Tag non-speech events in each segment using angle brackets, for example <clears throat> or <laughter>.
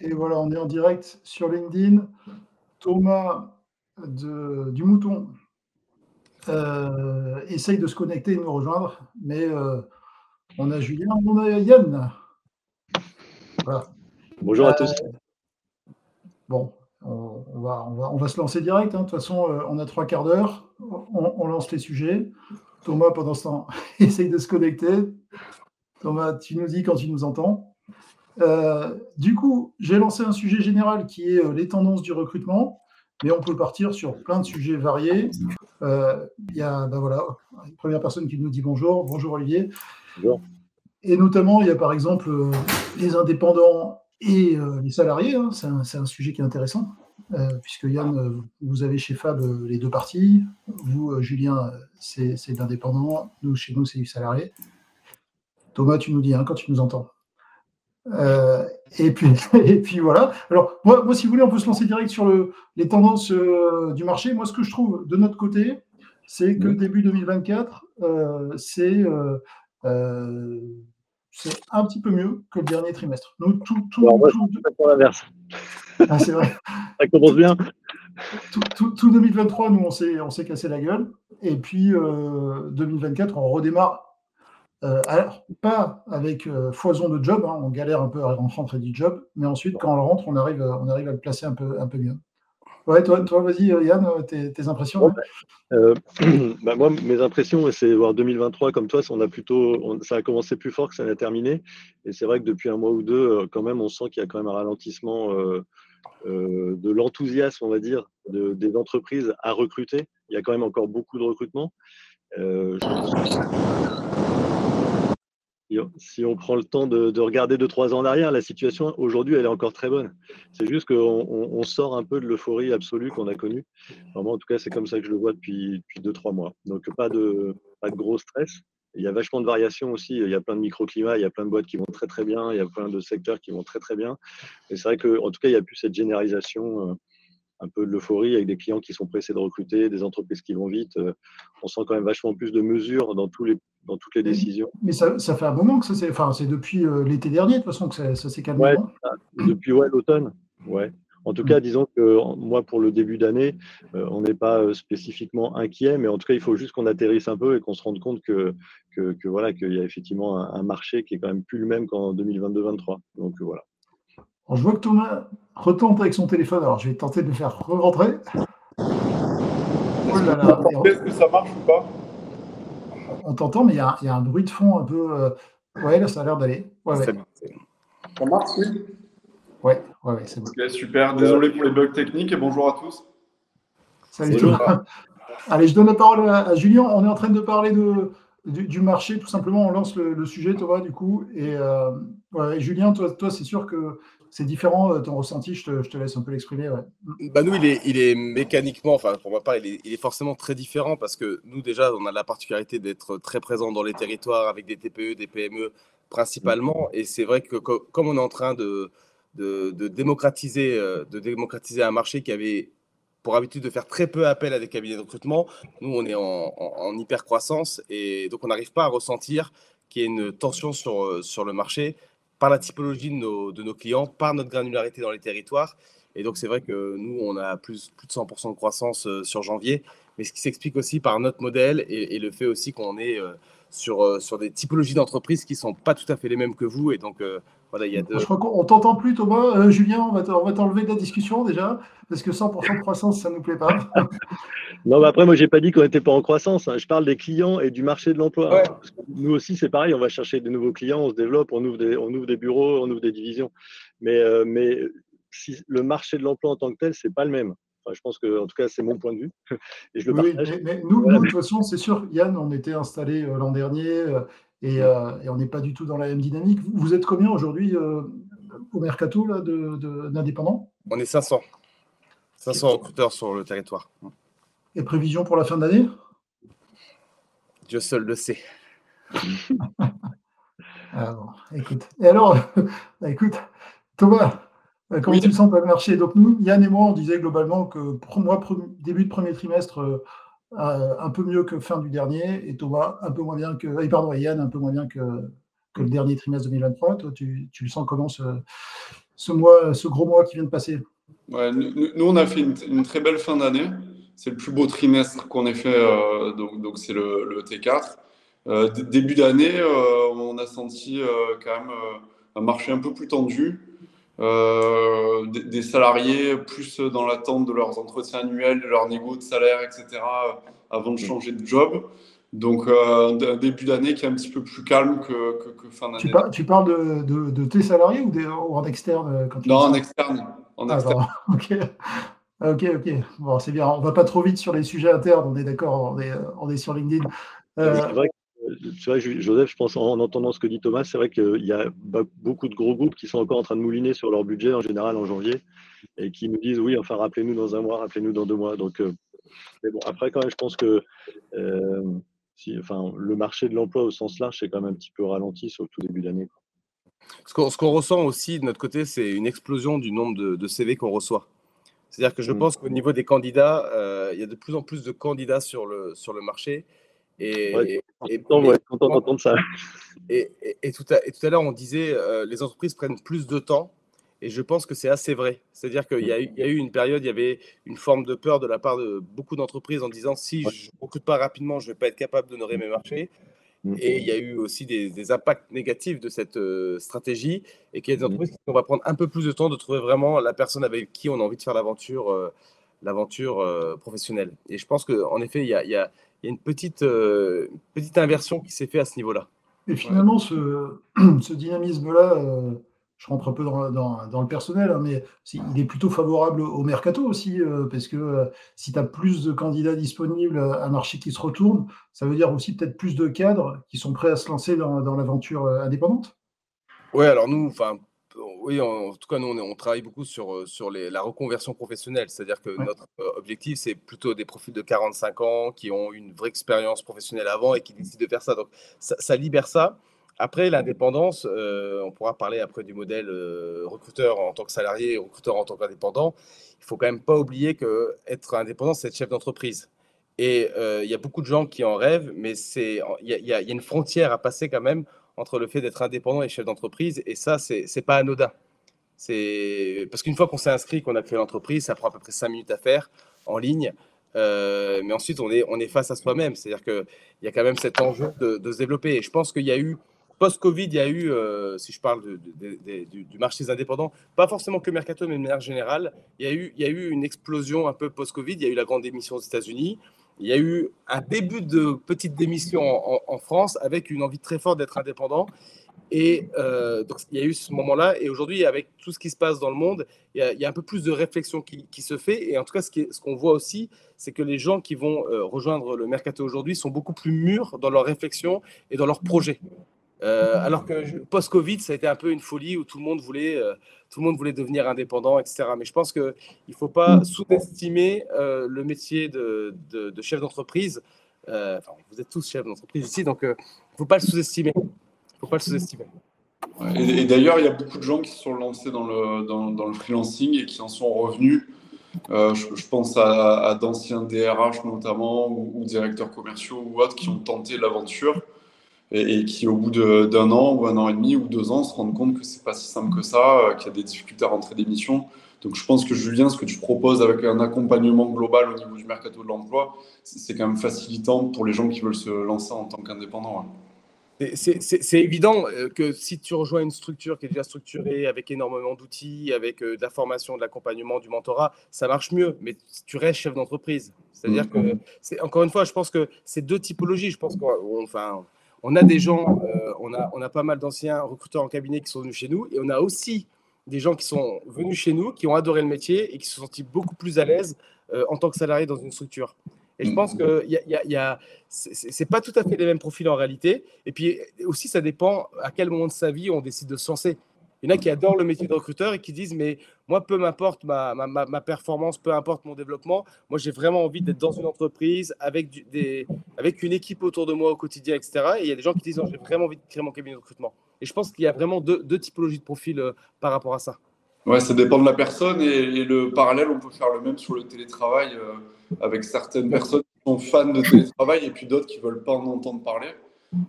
Et voilà, on est en direct sur LinkedIn. Thomas de, du Mouton euh, essaye de se connecter et de nous rejoindre, mais euh, on a Julien, on a Yann. Bonjour à tous. Euh, bon, on, va, on, va, on, va, se lancer direct. Hein. De toute façon, on a trois quarts d'heure. On, lance les sujets. Thomas, pendant ce temps, <laughs> essaye de se connecter. Thomas, tu nous dis quand tu nous entends. Du coup, j'ai lancé un sujet général qui est les tendances du recrutement mais on peut partir sur plein de sujets variés. Euh, il y a ben voilà, une première personne qui nous dit bonjour. Bonjour Olivier. Bonjour. Et notamment, il y a par exemple euh, les indépendants et euh, les salariés. Hein. c'est, un, sujet qui est intéressant, puisque Yann, vous avez chez Fab les deux parties. Vous, Julien, c'est, l'indépendant. Nous, chez nous, c'est du salarié. Thomas, tu nous dis hein, quand tu nous entends. Euh, et, puis, <laughs> et puis voilà. Alors, moi, moi, si vous voulez, on peut se lancer direct sur le, les tendances euh, du marché. Moi, ce que je trouve de notre côté, c'est que début 2024, euh, c'est un petit peu mieux que le dernier trimestre. Nous, tout, tout, Alors, tout, l'inverse. Ah, c'est vrai. <laughs> Ça commence bien. Tout, tout 2023, nous, on s'est, on s'est cassé la gueule. Et puis, 2024, on redémarre euh, alors, pas avec euh, foison de job, hein, on galère un peu à rentrer du job, mais ensuite, quand on rentre, on arrive, on arrive à le placer un peu, un peu mieux. Ouais, toi, toi vas-y, euh, Yann, tes, impressions bah, <clears throat> Moi, mes impressions, c'est voir 2023 comme toi, on a plutôt, ça a commencé plus fort que ça n'a terminé. Et c'est vrai que depuis un mois ou deux, quand même, on sent qu'il y a quand même un ralentissement de l'enthousiasme, on va dire, des entreprises à recruter. Il y a quand même encore beaucoup de recrutement. Si on prend le temps de, regarder deux, trois ans en arrière, la situation aujourd'hui, elle est encore très bonne. C'est juste qu'on sort un peu de l'euphorie absolue qu'on a connue. en tout cas, c'est comme ça que je le vois depuis, depuis deux, trois mois. Donc, pas de, pas de gros stress. Il y a vachement de variations aussi. Il y a plein de microclimats, il y a plein de boîtes qui vont très, très bien, il y a plein de secteurs qui vont très, très bien. Et c'est vrai qu'en tout cas, il n'y a plus cette généralisation. Un peu de l'euphorie avec des clients qui sont pressés de recruter, des entreprises qui vont vite. Euh, on sent quand même vachement plus de mesures dans, tous les, dans toutes les décisions. Mais ça, ça fait un moment que ça s'est. Enfin, c'est depuis euh, l'été dernier, de toute façon, que ça, s'est calmé. Ouais, depuis ouais, l'automne. Ouais. En tout cas, disons que moi, pour le début d'année, euh, on n'est pas spécifiquement inquiet, mais en tout cas, il faut juste qu'on atterrisse un peu et qu'on se rende compte que, que, voilà, qu'il y a effectivement un, marché qui est quand même plus le même qu'en 2022-2023. Donc voilà je vois que Thomas retente avec son téléphone. Alors, je vais tenter de le faire re-rentrer. Oh Est-ce que ça marche ou pas? On t'entend, mais il y, a un bruit de fond un peu. Euh, ouais, là, ça a l'air d'aller. Ouais, Ça marche, oui Ouais, ouais, ouais c'est bon. super. Désolé pour les bugs techniques et bonjour à tous. Salut Thomas. Allez, je donne la parole à, Julien. On est en train de parler de, du, marché, tout simplement. On lance le, sujet, Thomas, du coup. Et euh, Julien, toi, toi c'est sûr que c'est différent euh, ton ressenti, je te, laisse un peu l'exprimer. Bah nous, il est, il est mécaniquement, enfin pour ma part, il est, il est, forcément très différent parce que nous déjà, on a la particularité d'être très présent dans les territoires avec des TPE, des PME principalement. Et c'est vrai que comme on est en train de, de, démocratiser, euh, de démocratiser un marché qui avait pour habitude de faire très peu appel à des cabinets de recrutement, nous on est en, en hyper croissance et donc on n'arrive pas à ressentir qu'il y ait une tension sur, euh, sur le marché par la typologie de nos, clients, par notre granularité dans les territoires. Et donc, c'est vrai que nous, on a plus, plus de 100% de croissance euh, sur janvier, mais ce qui s'explique aussi par notre modèle et, le fait aussi qu'on est euh, sur, euh, sur des typologies d'entreprises qui ne sont pas tout à fait les mêmes que vous. Et donc, voilà, il y a deux... Je crois qu'on t'entend plus, Thomas. Julien, on va t'enlever de la discussion déjà, parce que 100% de croissance, ça ne nous plaît pas. <laughs> non, mais après, moi, je n'ai pas dit qu'on n'était pas en croissance. Hein. Je parle des clients et du marché de l'emploi. Nous aussi, c'est pareil, on va chercher de nouveaux clients, on se développe, on ouvre des, on ouvre des bureaux, on ouvre des divisions. Mais, mais si le marché de l'emploi en tant que tel, ce n'est pas le même je pense que, en tout cas, c'est mon point de vue. <laughs> Et je le oui, Mais, nous, de toute façon, c'est sûr, Yann, on était installé euh, l'an dernier euh, euh, et, on n'est pas du tout dans la même dynamique. Vous, êtes combien aujourd'hui au mercato d'indépendants? On est 500. 500 recruteurs sur le territoire. Et prévision pour la fin d'année Dieu seul le sait. <laughs> alors, écoute. Et alors, <laughs> bah, écoute, Thomas, euh, comment tu le sens le marché? Donc nous, Yann et moi, on disait globalement que pour moi, début de premier trimestre, euh, un peu mieux que fin du dernier, et Thomas un peu moins bien que, pardon, Yann un peu moins bien que, le dernier trimestre 2023. Toi, tu, sens comment ce, mois, ce gros mois qui vient de passer? Ouais, nous, on a fait une, très belle fin d'année. C'est le plus beau trimestre qu'on ait fait, euh, donc, c'est le, le, T4. Euh, début d'année, euh, on a senti quand même un marché un peu plus tendu. Euh, des, des, salariés plus dans l'attente de leurs entretiens annuels, de leurs négos de salaire, etc., avant de changer de job. Donc, euh, un début d'année qui est un petit peu plus calme que, que, que fin d'année. Tu, par, tu, parles de, de, de, tes salariés ou, des, ou en externe quand tu Non, en externe. En ah, externe. <laughs> ok. Ok, ok. Bon, c'est bien. On va pas trop vite sur les sujets internes. On est d'accord. On est, on est sur LinkedIn. Euh... C'est vrai c'est vrai, Joseph, je pense en entendant ce que dit Thomas, c'est vrai qu'il y a beaucoup de gros groupes qui sont encore en train de mouliner sur leur budget en général en janvier et qui nous disent oui, enfin rappelez-nous dans un mois, rappelez-nous dans deux mois. Donc, euh, mais bon, après quand même, je pense que euh, si, enfin, le marché de l'emploi au sens large, c'est quand même un petit peu ralenti sur le tout début d'année. Ce qu'on qu ressent aussi de notre côté, c'est une explosion du nombre de, de CV qu'on reçoit. C'est-à-dire que je mmh. pense qu'au niveau des candidats, euh, il y a de plus en plus de candidats sur le, sur le marché. Et, ouais, et, et, ouais, content d'entendre ça. Et, et, tout à, tout à l'heure, on disait euh, les entreprises prennent plus de temps. Et je pense que c'est assez vrai. C'est-à-dire qu'il y, y, a eu une période, il y avait une forme de peur de la part de beaucoup d'entreprises en disant si ouais. je ne recrute pas rapidement, je ne vais pas être capable d'honorer mes marchés. Et il y a eu aussi des, des impacts négatifs de cette euh, stratégie et qu'il y a des entreprises qui vont prendre un peu plus de temps de trouver vraiment la personne avec qui on a envie de faire l'aventure euh, l'aventure euh, professionnelle. Et je pense qu'en effet, il y a, il y a il y a une petite, euh, petite inversion qui s'est faite à ce niveau-là. Et finalement, ouais. ce, <clears throat> ce dynamisme-là, euh, je rentre un peu dans, dans, dans le personnel, hein, mais il est plutôt favorable au mercato aussi, euh, parce que euh, si tu as plus de candidats disponibles, un marché qui se retourne, ça veut dire aussi peut-être plus de cadres qui sont prêts à se lancer dans, dans l'aventure euh, indépendante. Oui, alors nous, enfin, oui, en, tout cas, nous, on, on travaille beaucoup sur, euh, sur les, la reconversion professionnelle. C'est-à-dire que ouais. notre euh, objectif, c'est plutôt des profils de 45 ans qui ont une vraie expérience professionnelle avant et qui décident de faire ça. Donc, ça, ça libère ça. Après, l'indépendance, euh, on pourra parler après du modèle euh, recruteur en tant que salarié et recruteur en tant qu'indépendant. Il faut quand même pas oublier que être indépendant, c'est être chef d'entreprise. Et euh, il y a beaucoup de gens qui en rêvent, mais il y, y, y a une frontière à passer quand même entre le fait d'être indépendant et chef d'entreprise. Et ça, c'est n'est pas anodin. C'est parce qu'une fois qu'on s'est inscrit, qu'on a créé l'entreprise, ça prend à peu près cinq minutes à faire en ligne. Euh, mais ensuite, on est, face à soi-même. C'est-à-dire qu'il y a quand même cet enjeu de, se développer. Et je pense qu'il y a eu, post-Covid, il y a eu, euh, si je parle de, du, marché des indépendants, pas forcément que mercato, mais de manière générale, il y, a eu, il y a eu une explosion un peu post-Covid. Il y a eu la grande démission aux États-Unis. Il y a eu un début de petite démission en, France avec une envie très forte d'être indépendant. Et euh, donc, il y a eu ce moment-là. Et aujourd'hui, avec tout ce qui se passe dans le monde, il y a, un peu plus de réflexion qui, se fait. Et en tout cas, ce qu'on voit aussi, c'est que les gens qui vont euh, rejoindre le mercato aujourd'hui sont beaucoup plus mûrs dans leur réflexion et dans leurs projets. Euh, alors que post-Covid, ça a été un peu une folie où tout le monde voulait, euh, tout le monde voulait devenir indépendant, etc. Mais je pense qu'il ne faut pas sous-estimer euh, le métier de, de, de chef d'entreprise. Euh, enfin, vous êtes tous chefs d'entreprise ici, donc il ne faut pas le sous-estimer. Il faut pas le sous-estimer. Et, et d'ailleurs, il y a beaucoup de gens qui se sont lancés dans le, dans, dans le freelancing et qui en sont revenus. Euh, je, je, pense à, à d'anciens DRH notamment ou, ou, directeurs commerciaux ou autres qui ont tenté l'aventure et, et, qui, au bout d'un an ou un an et demi ou deux ans, se rendent compte que c'est pas si simple que ça, euh, qu'il y a des difficultés à rentrer des missions. Donc, je pense que Julien, ce que tu proposes avec un accompagnement global au niveau du mercato de l'emploi, c'est quand même facilitant pour les gens qui veulent se lancer en tant qu'indépendants. Ouais. C'est évident euh, que si tu rejoins une structure qui est déjà structurée, avec énormément d'outils, avec euh, de la formation, de l'accompagnement, du mentorat, ça marche mieux. Mais tu restes chef d'entreprise. C'est-à-dire mmh. que, encore une fois, je pense que c'est deux typologies. Je pense qu'on, enfin, on a des gens, euh, on, a, on a pas mal d'anciens recruteurs en cabinet qui sont venus chez nous et on a aussi des gens qui sont venus chez nous, qui ont adoré le métier et qui se sont sentis beaucoup plus à l'aise euh, en tant que salarié dans une structure. Et je pense que y a, y a, y a c'est pas tout à fait les mêmes profils en réalité. Et puis aussi, ça dépend à quel moment de sa vie on décide de se lancer. Il y en a qui adorent le métier de recruteur et qui disent mais moi peu m'importe ma, ma, ma, performance, peu importe mon développement, moi j'ai vraiment envie d'être dans une entreprise avec, du, des, avec une équipe autour de moi au quotidien, etc. Et il y a des gens qui disent j'ai vraiment envie de créer mon cabinet de recrutement. Et je pense qu'il y a vraiment deux, deux typologies de profils euh, par rapport à ça. Ouais, ça dépend de la personne et, et, le parallèle, on peut faire le même sur le télétravail euh, avec certaines personnes qui sont fans de télétravail et puis d'autres qui ne veulent pas en entendre parler.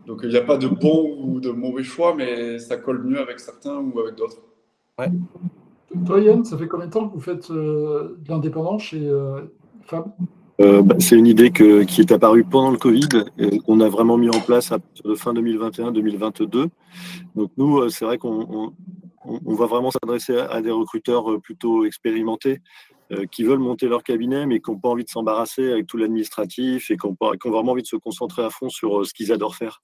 Donc il n'y a pas de bon ou de mauvais choix, mais ça colle mieux avec certains ou avec d'autres. Ouais. Toi, Yann, ça fait combien de temps que vous faites euh, de l'indépendant chez euh, Fab? Euh, bah, C'est une idée qui est apparue pendant le Covid et qu'on a vraiment mis en place à partir de fin 2021-2022. Donc nous, c'est vrai qu'on va vraiment s'adresser à, des recruteurs plutôt expérimentés qui veulent monter leur cabinet mais qui n'ont pas envie de s'embarrasser avec tout l'administratif et qui ont, vraiment envie de se concentrer à fond sur ce qu'ils adorent faire.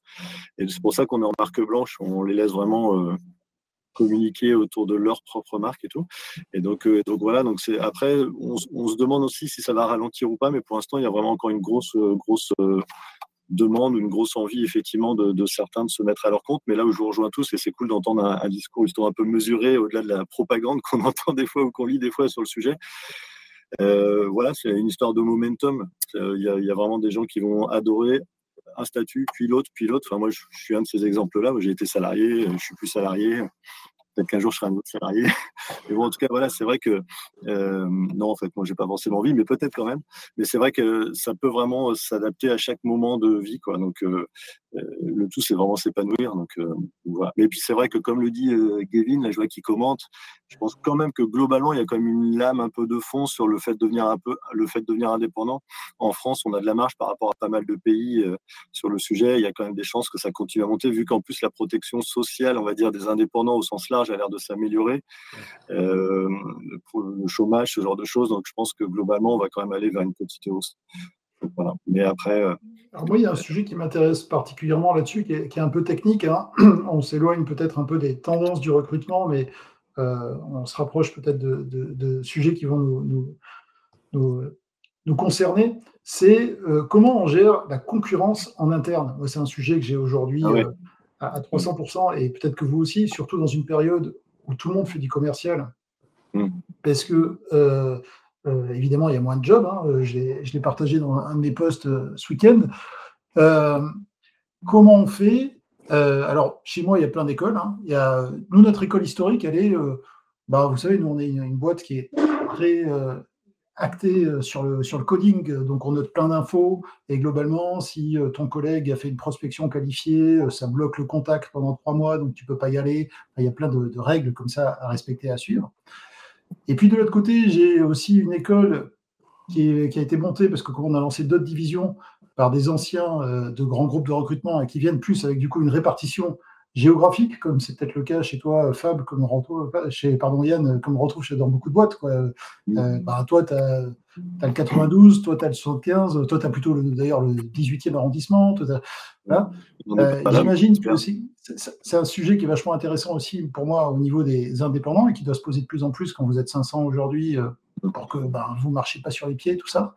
Et c'est pour ça qu'on est en marque blanche, on les laisse vraiment communiquer autour de leur propre marque et tout. Et donc, euh, voilà, donc après, on, se demande aussi si ça va ralentir ou pas, mais pour l'instant, il y a vraiment encore une grosse, euh, grosse euh, demande, une grosse envie effectivement de, certains de se mettre à leur compte. Mais là où je vous rejoins tous, et c'est cool d'entendre un, discours justement un peu mesuré au-delà de la propagande <laughs> qu'on entend des fois ou qu'on lit des fois sur le sujet. voilà, c'est une histoire de momentum. Il y, a, il y, a, vraiment des gens qui vont adorer un statut, puis l'autre, puis l'autre. Enfin, moi, je, je, suis un de ces exemples-là. J'ai été salarié, je suis plus salarié. Peut-être qu'un jour, je serai un autre salarié. <laughs> mais bon, en tout cas, voilà, c'est vrai que euh, non, en fait, moi, j'ai pas forcément envie, mais peut-être quand même. Mais c'est vrai que ça peut vraiment s'adapter à chaque moment de vie, quoi. Donc, euh, euh, le tout, c'est vraiment s'épanouir. Donc, voilà. Mais puis, c'est vrai que, comme le dit Gavin, la joie qui commente, je pense quand même que globalement, il y a quand même une lame un peu de fond sur le fait de devenir un peu, le fait de devenir indépendant. En France, on a de la marge par rapport à pas mal de pays sur le sujet. Il y a quand même des chances que ça continue à monter, vu qu'en plus la protection sociale, on va dire, des indépendants au sens large a l'air de s'améliorer. Euh, le chômage, ce genre de choses. Donc, je pense que globalement, on va quand même aller vers une petite hausse. Mais après. Euh, Alors moi, il y a un sujet qui m'intéresse particulièrement là-dessus, qui, est, un peu technique. Hein. <clears throat> On s'éloigne peut-être un peu des tendances du recrutement, mais euh, on se rapproche peut-être de, sujets qui vont nous, nous, nous, concerner. C'est comment on gère la concurrence en interne. c'est un sujet que j'ai aujourd'hui. Ah à, 300%, et peut-être que vous aussi, surtout dans une période où tout le monde fait du commercial, mm. parce que euh, euh, évidemment, il y a moins de jobs. Hein, euh, je l'ai partagé dans un de mes posts ce week-end. comment on fait Alors, chez moi, il y a plein d'écoles. Hein. Nous, notre école historique, elle est, bah, vous savez, nous, on est une boîte qui est très acté euh, sur le, sur le coding, donc on note plein d'infos, et globalement, si euh, ton collègue a fait une prospection qualifiée, euh, ça bloque le contact pendant trois mois, donc tu peux pas y aller. il y a plein de, règles comme ça à respecter, à suivre. Et puis de l'autre côté, j'ai aussi une école qui, qui, a été montée, parce que quand on a lancé d'autres divisions par des anciens de grands groupes de recrutement et qui viennent plus avec du coup une répartition géographique, comme c'est peut-être le cas chez toi, Fab, comme on retrouve, chez, pardon, Yann, comme on retrouve chez, dans beaucoup de boîtes. Quoi. Euh, bah, toi, tu as, le 92, toi, tu as le 75, toi, tu as plutôt d'ailleurs le 18e arrondissement. Euh, j'imagine que c'est un sujet qui est vachement intéressant aussi pour moi au niveau des indépendants et qui doit se poser de plus en plus quand vous êtes 500 aujourd'hui euh, pour que ben, vous ne marchiez pas sur les pieds, tout ça.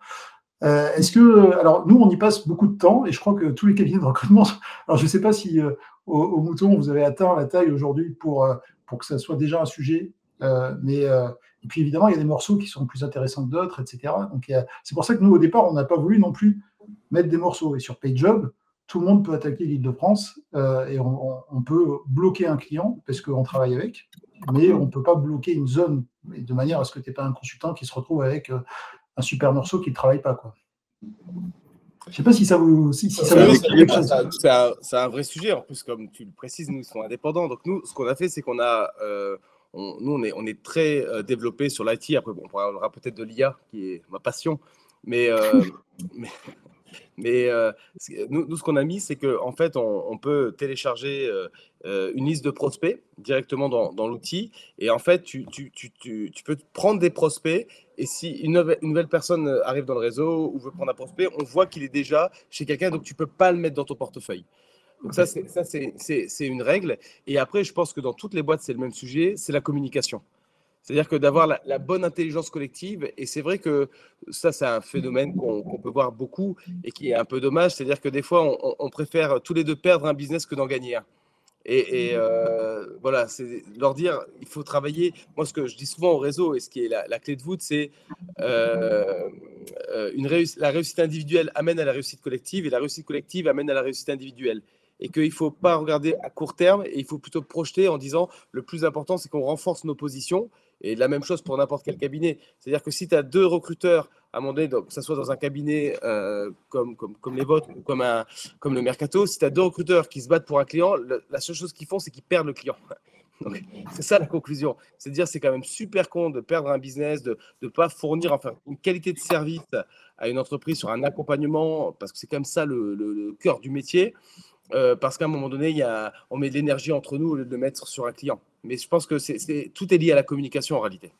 Est-ce que, alors nous, on y passe beaucoup de temps et je crois que tous les cabinets de recrutement, alors je ne sais pas si au, mouton, vous avez atteint la taille aujourd'hui pour, euh, pour que ça soit déjà un sujet. Euh, mais, euh, et puis évidemment, il y a des morceaux qui sont plus intéressants que d'autres, etc. Donc c'est pour ça que nous, au départ, on n'a pas voulu non plus mettre des morceaux. Et sur PageJob, tout le monde peut attaquer l'île de France et on, peut bloquer un client parce qu'on travaille avec, mais on ne peut pas bloquer une zone de manière à ce que tu n'aies pas un consultant qui se retrouve avec un super morceau qui ne travaille pas. Quoi. Je ne sais pas si ça vous. Si, ça C'est un, vrai sujet. En plus, comme tu le précises, nous sommes indépendants. Donc, nous, ce qu'on a fait, c'est qu'on a. Euh, nous, on est, on est très euh, développé sur l'IT. Après, bon, on parlera peut-être de l'IA, qui est ma passion. Mais, euh, mais, <laughs> mais euh, nous, ce qu'on a mis, c'est qu'en en fait, on, peut télécharger euh, euh, une liste de prospects directement dans, l'outil. Et en fait, tu, tu, tu, tu, peux prendre des prospects. Et si une nouvelle, personne arrive dans le réseau ou veut prendre un prospect, on voit qu'il est déjà chez quelqu'un. Donc, tu ne peux pas le mettre dans ton portefeuille. Donc ça, c'est une règle. Et après, je pense que dans toutes les boîtes, c'est le même sujet, c'est la communication. C'est-à-dire que d'avoir la, bonne intelligence collective, et c'est vrai que ça, c'est un phénomène qu'on peut voir beaucoup et qui est un peu dommage. C'est-à-dire que des fois, on, préfère tous les deux perdre un business que d'en gagner. Et, euh, voilà, c'est leur dire, il faut travailler. Moi, ce que je dis souvent au réseau, et ce qui est la, clé de voûte, c'est euh, euh, la réussite individuelle amène à la réussite collective, et la réussite collective amène à la réussite individuelle. et qu'il ne faut pas regarder à court terme et il faut plutôt projeter en disant le plus important, c'est qu'on renforce nos positions. Et la même chose pour n'importe quel cabinet. C'est-à-dire que si tu as deux recruteurs, à un moment donné, que ce soit dans un cabinet euh, comme, comme, comme, les vôtres ou comme, un, comme le Mercato, si tu as deux recruteurs qui se battent pour un client, la seule chose qu'ils font, c'est qu'ils perdent le client. <laughs> C'est ça la conclusion. C'est à dire c'est quand même super con de perdre un business, de ne pas fournir enfin, une qualité de service à une entreprise sur un accompagnement, parce que c'est comme ça le, cœur du métier. Euh, parce qu'à un moment donné, y a, on met de l'énergie entre nous au lieu de le mettre sur un client. Mais je pense que c'est, tout est lié à la communication en réalité.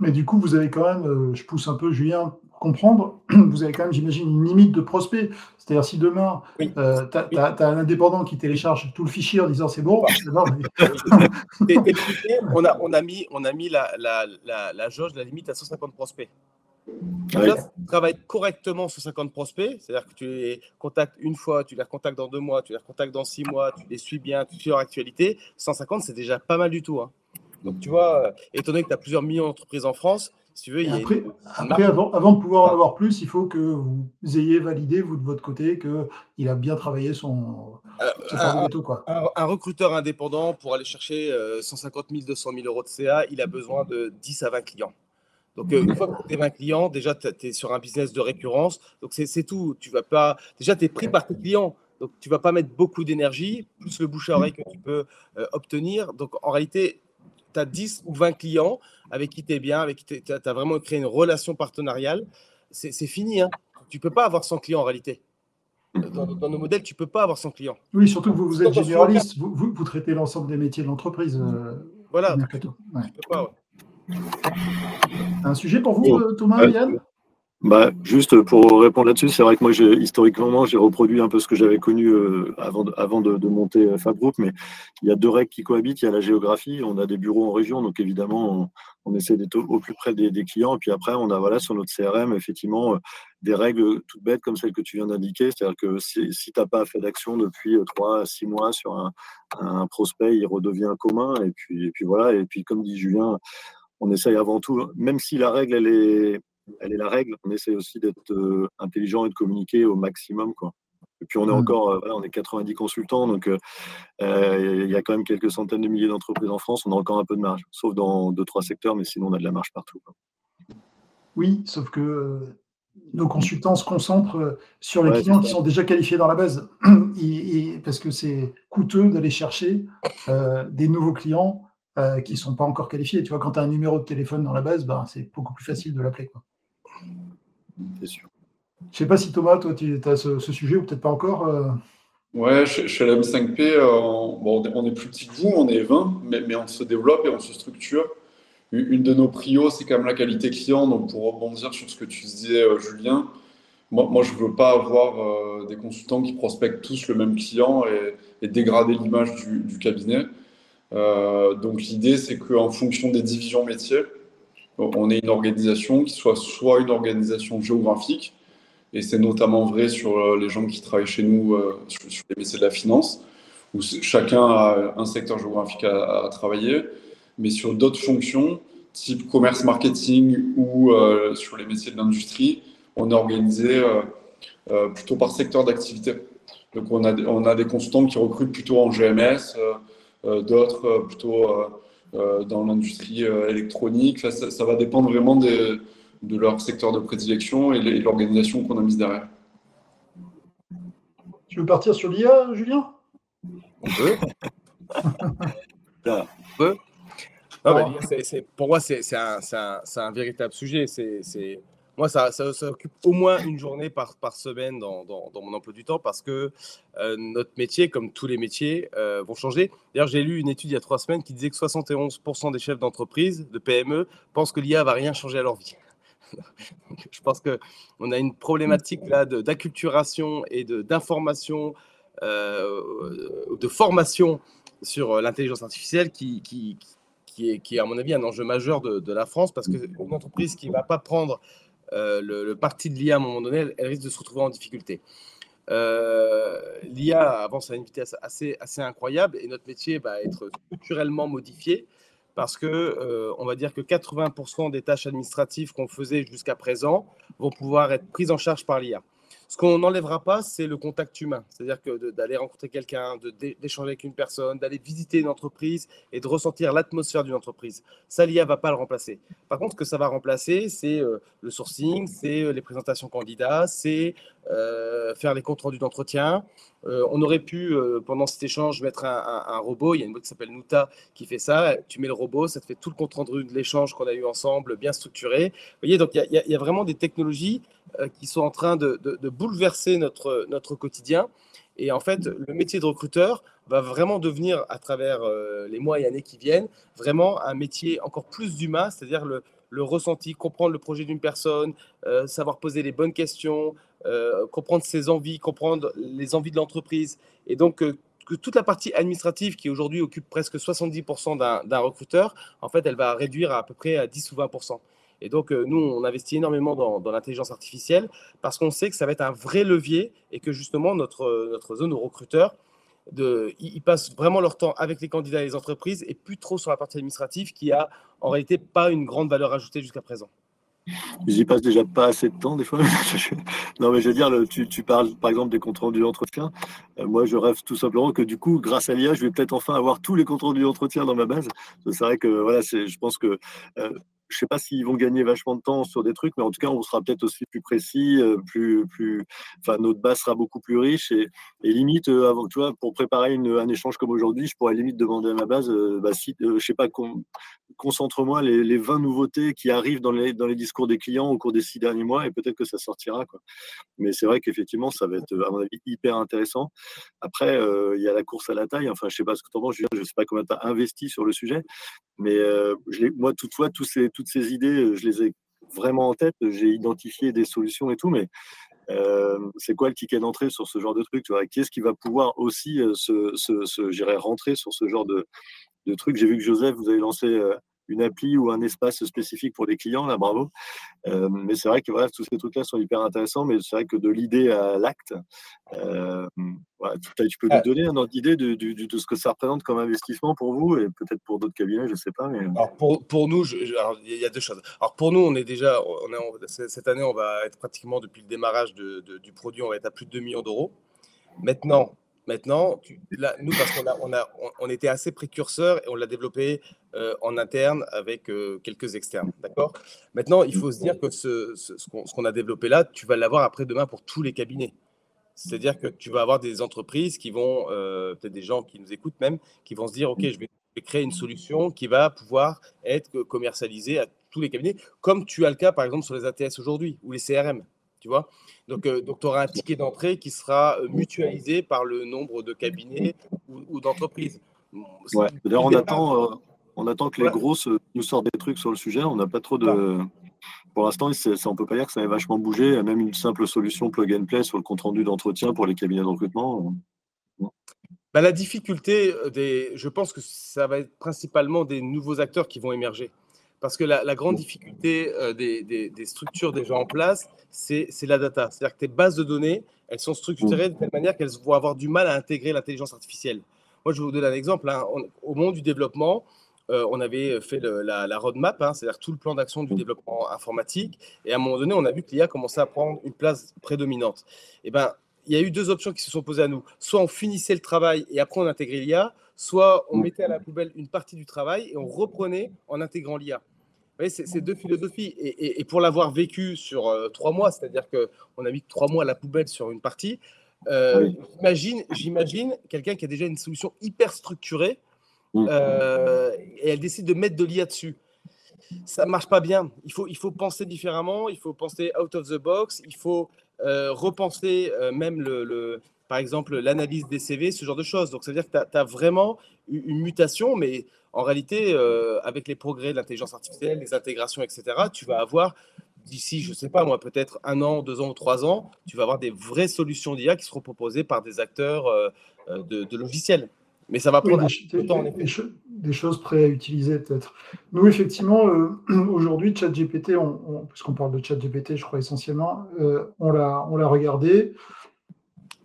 Mais du coup, vous avez quand même, euh, je pousse un peu Julien, comprendre, <clears throat> vous avez quand même, j'imagine, une limite de prospect. C'est-à-dire, si demain, euh, tu as, un indépendant qui télécharge tout le fichier en disant c'est bon, <laughs> on, a, on a mis, on a mis la, la, la, jauge, la limite à 150 prospects. Tu travailles correctement sur 50 prospects, c'est-à-dire que tu les contactes une fois, tu les recontactes dans deux mois, tu les recontactes dans six mois, tu les suis bien, tu suis leur actualité. 150, c'est déjà pas mal du tout. Hein. Donc, tu vois, euh, étant donné que tu as plusieurs millions d'entreprises en France, si tu veux, il y a après, avant, avant, de pouvoir en avoir plus, il faut que vous ayez validé, vous de votre côté, qu'il a bien travaillé son, euh, un, quoi. Un, recruteur indépendant, pour aller chercher 150 000, 200 000 euros de CA, il a besoin de 10 à 20 clients. Donc, euh, une fois que tu as 20 clients, déjà, tu es sur un business de récurrence. Donc, c'est tout. Tu vas pas... Déjà, tu es pris par tes clients. Donc, tu ne vas pas mettre beaucoup d'énergie, plus le bouche à oreille que tu peux obtenir. Donc, en réalité, tu as 10 ou 20 clients avec qui tu es bien, avec qui tu as vraiment créé une relation partenariale, c'est fini. Hein. Tu ne peux pas avoir 100 clients en réalité. Dans, nos modèles, tu ne peux pas avoir 100 clients. Oui, surtout que vous, vous êtes généraliste, vous, vous, traitez l'ensemble des métiers de l'entreprise. Euh, voilà. Un sujet pour vous, euh, Thomas, Yann? bah, juste pour répondre là-dessus, c'est vrai que moi, historiquement, j'ai reproduit un peu ce que j'avais connu euh, avant, de, avant de, monter euh, Fab Group, mais il y a deux règles qui cohabitent. Il y a la géographie, on a des bureaux en région, donc évidemment, on, essaie d'être au, plus près des, clients. Et puis après, on a voilà, sur notre CRM, effectivement, euh, des règles toutes bêtes comme celles que tu viens d'indiquer. C'est-à-dire que si, si tu n'as pas fait d'action depuis trois à six mois sur un, un, prospect, il redevient commun. Et puis, et puis voilà. Et puis, comme dit Julien, on essaye avant tout, même si la règle, elle est elle est la règle. On essaie aussi d'être euh, intelligent et de communiquer au maximum. Quoi. Et puis on est mmh. encore, euh, on est 90 consultants, donc euh, il y a quand même quelques centaines de milliers d'entreprises en France. On a encore un peu de marge, sauf dans deux trois secteurs, mais sinon on a de la marge partout. Oui, sauf que nos consultants se concentrent sur les clients qui sont déjà qualifiés dans la base, <clears throat> parce que c'est coûteux d'aller chercher des nouveaux clients qui ne sont pas encore qualifiés. Tu vois, quand tu as un numéro de téléphone dans la base, ben, c'est beaucoup plus facile de l'appeler. C'est sûr. Je sais pas si Thomas, toi, tu as ce, sujet ou peut-être pas encore. Euh. Ouais, chez, la M5P, euh, bon, on est plus petit que vous, on est 20, mais, mais, on se développe et on se structure. Une de nos prios, c'est quand même la qualité client. Donc, pour rebondir sur ce que tu disais, euh, Julien, moi, moi je ne veux pas avoir des consultants qui prospectent tous le même client et, dégrader l'image du, du, cabinet. Donc, l'idée, c'est qu'en fonction des divisions métiers, on est une organisation qui soit soit une organisation géographique, et c'est notamment vrai sur euh, les gens qui travaillent chez nous euh, sur, les métiers de la finance, où chacun a un secteur géographique à, travailler, mais sur d'autres fonctions, type commerce marketing ou euh, sur les métiers de l'industrie, on est organisé plutôt par secteur d'activité. Donc on a, on a des consultants qui recrutent plutôt en GMS, d'autres plutôt euh, dans l'industrie euh, électronique. Ça, va dépendre vraiment de leur secteur de prédilection et l'organisation qu'on a mise derrière. Tu veux partir sur l'IA, Julien? On peut. On peut. pour moi, c'est un, un, véritable sujet. C'est moi, ça, ça, occupe au moins une journée par, par semaine dans, dans, mon emploi du temps parce que euh, notre métier, comme tous les métiers, euh, vont changer. D'ailleurs, j'ai lu une étude il y a trois semaines qui disait que 71% des chefs d'entreprise, de PME, pensent que l'IA va rien changer à leur vie. <laughs> je pense qu'on a une problématique là d'acculturation et d'information, euh, de formation sur l'intelligence artificielle qui, qui, qui, est, qui, est, à mon avis, un enjeu majeur de, de la France parce qu'une entreprise qui ne va pas prendre euh, le, parti de l'IA, à un moment donné, elle, risque de se retrouver en difficulté. Euh, L'IA avance à une vitesse assez, assez incroyable et notre métier va être structurellement modifié parce que euh, on va dire que 80% des tâches administratives qu'on faisait jusqu'à présent vont pouvoir être prises en charge par l'IA. Ce qu'on n'enlèvera pas, c'est le contact humain. C'est-à-dire que d'aller rencontrer quelqu'un, d'échanger avec une personne, d'aller visiter une entreprise et de ressentir l'atmosphère d'une entreprise. Ça, l'IA ne va pas le remplacer. Par contre, ce que ça va remplacer, c'est euh, le sourcing, c'est euh, les présentations candidats, c'est euh, faire les comptes rendus d'entretien. on aurait pu, pendant cet échange, mettre un, robot. Il y a une boîte qui s'appelle Nuta qui fait ça. Tu mets le robot, ça te fait tout le compte rendu de l'échange qu'on a eu ensemble, bien structuré. Vous voyez, donc il y, a vraiment des technologies qui sont en train de, bouleverser notre, notre quotidien. Et en fait, le métier de recruteur va vraiment devenir, à travers euh, les mois et années qui viennent, vraiment un métier encore plus humain, c'est-à-dire le, le, ressenti, comprendre le projet d'une personne, euh, savoir poser les bonnes questions, euh, comprendre ses envies, comprendre les envies de l'entreprise. Et donc, que toute la partie administrative qui aujourd'hui occupe presque 70% d'un recruteur, en fait, elle va réduire à, à peu près à 10 ou 20%. Et donc, euh, nous, on investit énormément dans, l'intelligence artificielle parce qu'on sait que ça va être un vrai levier et que justement, notre, notre zone aux recruteurs, de, ils passent vraiment leur temps avec les candidats et les entreprises et plus trop sur la partie administrative qui a en réalité pas une grande valeur ajoutée jusqu'à présent. J'y passe déjà pas assez de temps des fois. <laughs> non, mais je veux dire, tu, parles par exemple des comptes rendus d'entretien. Euh, moi, je rêve tout simplement que du coup, grâce à l'IA, je vais peut-être enfin avoir tous les comptes rendus d'entretien dans ma base. C'est vrai que voilà, je pense que euh, je sais pas s'ils vont gagner vachement de temps sur des trucs, mais en tout cas, on sera peut-être aussi plus précis, euh, plus, plus, enfin, notre base sera beaucoup plus riche et, limite, euh, avant, pour préparer un échange comme aujourd'hui, je pourrais limite demander à ma base, euh, bah, je sais pas, concentre-moi les, les 20 nouveautés qui arrivent dans les, discours des clients au cours des six derniers mois et peut-être que ça sortira. Mais c'est vrai qu'effectivement, ça va être, à mon avis, hyper intéressant. Après, il y a la course à la taille. Enfin, je sais pas ce que tu en sais pas combien tu as investi sur le sujet, mais je moi, toutefois, tous ces toutes ces idées, euh, je les ai vraiment en tête. J'ai identifié des solutions et tout, mais euh, c'est quoi le ticket d'entrée sur ce genre de truc Qu'est-ce qui va pouvoir aussi euh, se, se, rentrer sur ce genre de, de truc? J'ai vu que Joseph, vous avez lancé une appli ou un espace spécifique pour les clients, là, bravo. Euh, mais c'est vrai que voilà, tous ces trucs-là sont hyper intéressants, mais c'est vrai que de l'idée à l'acte, euh, tu peux nous donner un ordre d'idée de, de, ce que ça représente comme investissement pour vous et peut-être pour d'autres cabinets, je ne sais pas. Mais... Alors pour, pour nous, il y a deux choses. Alors pour nous, on est déjà, on est, cette année, on va être pratiquement depuis le démarrage du produit, on va être à plus de 2 millions d'euros. Maintenant, Maintenant, nous, parce qu'on a, on a, on était assez précurseurs et on l'a développé euh, en interne avec euh, quelques externes. D'accord? Maintenant, il faut se dire que ce, ce, qu'on a développé là, tu vas l'avoir après-demain pour tous les cabinets. C'est-à-dire que tu vas avoir des entreprises qui vont, euh, peut-être des gens qui nous écoutent même, qui vont se dire, OK, je vais créer une solution qui va pouvoir être commercialisée à tous les cabinets, comme tu as le cas, par exemple, sur les ATS aujourd'hui ou les CRM. Tu vois donc, euh, donc tu auras un ticket d'entrée qui sera euh, mutualisé par le nombre de cabinets ou, d'entreprises. D'ailleurs, on attend, euh, on attend que les grosses nous sortent des trucs sur le sujet. On n'a pas trop de. Pour l'instant, on ne peut pas dire que ça ait vachement bougé. Même une simple solution plug and play sur le compte rendu d'entretien pour les cabinets de recrutement. Bah, la difficulté, des, je pense que ça va être principalement des nouveaux acteurs qui vont émerger. Parce que la, grande difficulté euh, des, structures déjà en place, c'est la data. C'est-à-dire que tes bases de données, elles sont structurées de telle manière qu'elles vont avoir du mal à intégrer l'intelligence artificielle. Moi, je vais vous donner un exemple. Hein. au monde du développement, euh, on avait fait la, roadmap, hein, c'est-à-dire tout le plan d'action du développement informatique. Et à un moment donné, on a vu que l'IA commençait à prendre une place prédominante. Et eh ben, il y a eu deux options qui se sont posées à nous. Soit on finissait le travail et après on intégrait l'IA, soit on mettait à la poubelle une partie du travail et on reprenait en intégrant l'IA. Vous c'est deux philosophies. Et, pour l'avoir vécu sur euh, trois mois, c'est-à-dire qu'on a mis trois mois à la poubelle sur une partie, euh, j'imagine quelqu'un qui a déjà une solution hyper structurée mm. euh, et elle décide de mettre de l'IA dessus. Ça ne marche pas bien. Il faut, il faut penser différemment, il faut penser out of the box, il faut repenser même le, par exemple, l'analyse des CV, ce genre de choses. Donc, ça veut dire que tu as, vraiment une mutation, mais en réalité, euh, avec les progrès de l'intelligence artificielle, les intégrations, etc., tu vas avoir d'ici, je ne sais pas moi, peut-être un an, deux ans ou trois ans, tu vas avoir des vraies solutions d'IA qui seront proposées par des acteurs euh, euh, de, logiciels. Mais ça va prendre des, temps, des, choses prêtes à utiliser peut-être. Nous, effectivement, <clears throat> aujourd'hui, ChatGPT, puisqu'on parle de ChatGPT, je crois essentiellement, on l'a regardé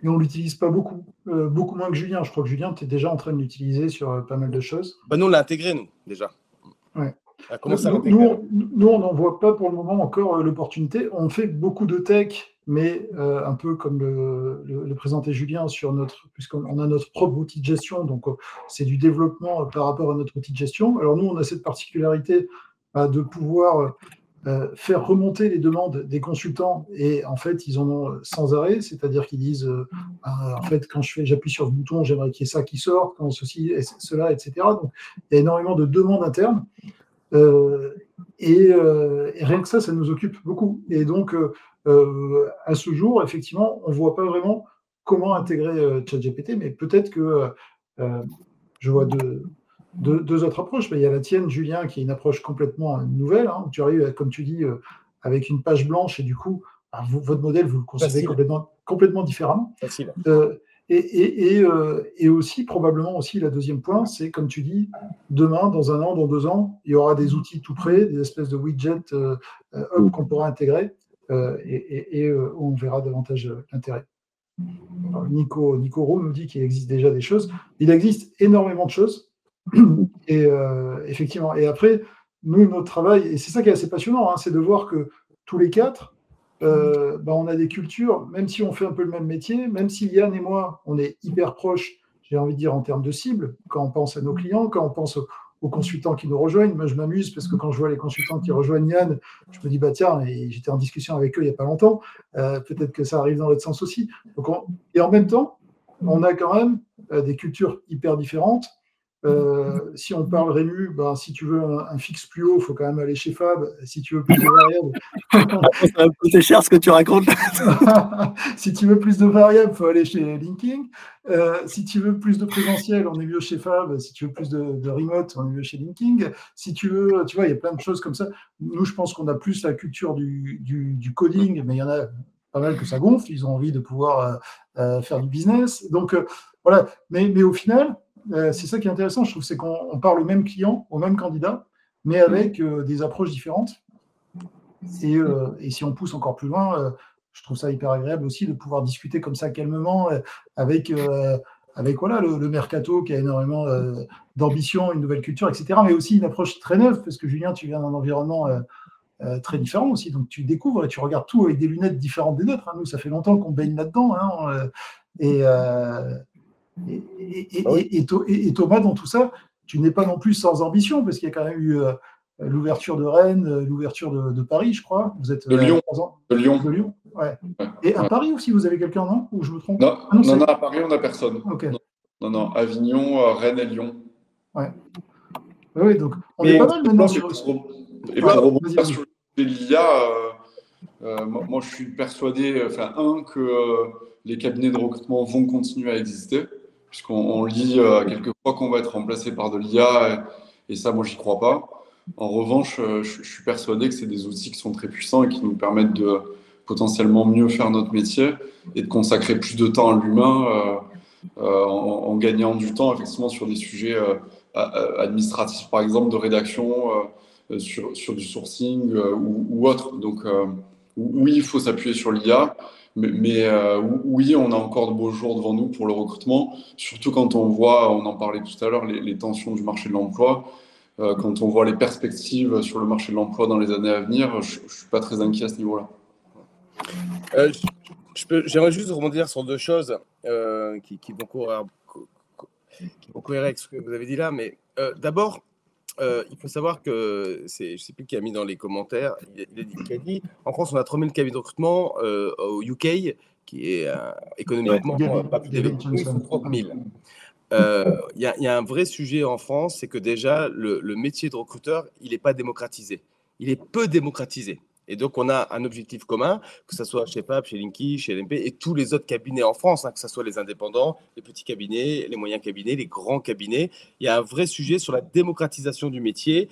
mais on ne l'utilise pas beaucoup. Euh, beaucoup moins que Julien. Je crois que Julien, tu es déjà en train de l'utiliser sur euh, pas mal de choses. Bah, nous, on l'a intégré, nous, déjà. Ouais. Nous, nous, nous, on n'en voit pas pour le moment encore euh, l'opportunité. On fait beaucoup de tech, mais un peu comme le, le, le, présentait Julien sur notre, puisqu'on a notre propre outil de gestion, donc c'est du développement par rapport à notre outil de gestion. Alors nous, on a cette particularité bah, de pouvoir euh, faire remonter les demandes des consultants. Et en fait ils en ont sans arrêt, c'est-à-dire qu'ils disent euh, ah, en fait quand je fais j'appuie sur ce bouton j'aimerais qu'il y ait ça qui sort, quand ceci et cela etc. Donc il y a énormément de demandes internes. Euh, et, et, rien que ça ça nous occupe beaucoup. Et donc à ce jour effectivement on voit pas vraiment comment intégrer ChatGPT mais peut-être que je vois de deux, deux, autres approches. Il y a la tienne, Julien, qui est une approche complètement nouvelle, hein, où tu arrives, comme tu dis, euh, avec une page blanche et du coup, bah, vous, votre modèle, vous le concevez complètement, complètement différemment. Euh, et, et, et, euh, et, aussi, probablement aussi, la deuxième point, c'est comme tu dis, demain, dans un an, dans deux ans, il y aura des outils tout près, des espèces de widgets euh, hub qu'on pourra intégrer et, où on verra davantage l'intérêt. Nico, Nico Roux nous dit qu'il existe déjà des choses. Il existe énormément de choses. Et euh, effectivement, et après, nous, notre travail, et c'est ça qui est assez passionnant, hein, c'est de voir que tous les quatre, euh, bah, on a des cultures, même si on fait un peu le même métier, même si Yann et moi, on est hyper proches, j'ai envie de dire en termes de cible, quand on pense à nos clients, quand on pense aux, consultants qui nous rejoignent. Moi, je m'amuse parce que quand je vois les consultants qui rejoignent Yann, je me dis, bah tiens, j'étais en discussion avec eux il n'y a pas longtemps, euh, peut-être que ça arrive dans l'autre sens aussi. Et en même temps, on a quand même euh, des cultures hyper différentes euh, si on parle Rému, ben, si tu veux un, un fixe plus haut, il faut quand même aller chez Fab. Si tu veux plus de variables. <laughs> coûter cher ce que tu racontes. <laughs> si tu veux plus de variables, il faut aller chez Linking. Euh, si tu veux plus de présentiel, on est mieux chez Fab. Si tu veux plus de, de, remote, on est mieux chez Linking. Si tu veux, tu vois, il y a plein de choses comme ça. Nous, je pense qu'on a plus la culture du, du, du, coding, mais il y en a pas mal que ça gonfle. Ils ont envie de pouvoir euh, faire du business. Donc, voilà. Mais, mais au final, euh, c'est ça qui est intéressant, je trouve, c'est qu'on parle au même client, au même candidat, mais avec euh, des approches différentes. Et, euh, et, si on pousse encore plus loin, je trouve ça hyper agréable aussi de pouvoir discuter comme ça calmement avec, avec voilà, le, le, mercato qui a énormément d'ambition, une nouvelle culture, etc. Mais aussi une approche très neuve, parce que Julien, tu viens d'un environnement très différent aussi, donc tu découvres et tu regardes tout avec des lunettes différentes des nôtres. Hein. Nous, ça fait longtemps qu'on baigne là-dedans. Hein, et et, et, ah oui. et, Thomas, dans tout ça, tu n'es pas non plus sans ambition, parce qu'il y a quand même eu euh, l'ouverture de Rennes, euh, l'ouverture de, de, Paris, je crois. Vous êtes de Lyon. De Lyon. De Lyon. Ouais. ouais. Et à ouais. Paris aussi, vous avez quelqu'un, non? Ou je me trompe? Non, ah non, non, non, à Paris, on n'a personne. Okay. Non, non, Avignon, euh, Rennes et Lyon. Ouais. Oui, donc on est pas mal maintenant sur. Et pour rebondir sur l'IA, euh, moi, moi, je suis persuadé, enfin, un, que les cabinets de recrutement vont continuer à exister puisqu'on lit euh, quelquefois qu'on va être remplacé par de l'IA, et, ça, moi, j'y crois pas. En revanche, euh, je, suis persuadé que c'est des outils qui sont très puissants et qui nous permettent de potentiellement mieux faire notre métier et de consacrer plus de temps à l'humain euh, en, gagnant du temps, effectivement, sur des sujets administratifs, par exemple, de rédaction, sur, du sourcing ou, ou, autre. Donc, oui, il faut s'appuyer sur l'IA. Mais, mais euh, oui, on a encore de beaux jours devant nous pour le recrutement, surtout quand on voit, on en parlait tout à l'heure, les, les, tensions du marché de l'emploi. Euh, quand on voit les perspectives sur le marché de l'emploi dans les années à venir, je ne suis pas très inquiet à ce niveau-là. Euh, J'aimerais juste rebondir sur deux choses qui, qui, vont courir, qui vont courir avec ce que vous avez dit là. Mais d'abord, euh, il faut savoir que, je ne sais plus qui a mis dans les commentaires, il a, dit, il a dit en France, on a 3000 cabinets de recrutement, euh, au UK, qui est euh, économiquement ouais. pas plus d'élevé, 30 000. Il y, y, a un vrai sujet en France, c'est que déjà, le, le, métier de recruteur, il n'est pas démocratisé. Il est peu démocratisé. Et donc, on a un objectif commun, que ce soit chez PAP, chez Linky, chez LMP et tous les autres cabinets en France, hein, que ce soit les indépendants, les petits cabinets, les moyens cabinets, les grands cabinets. Il y a un vrai sujet sur la démocratisation du métier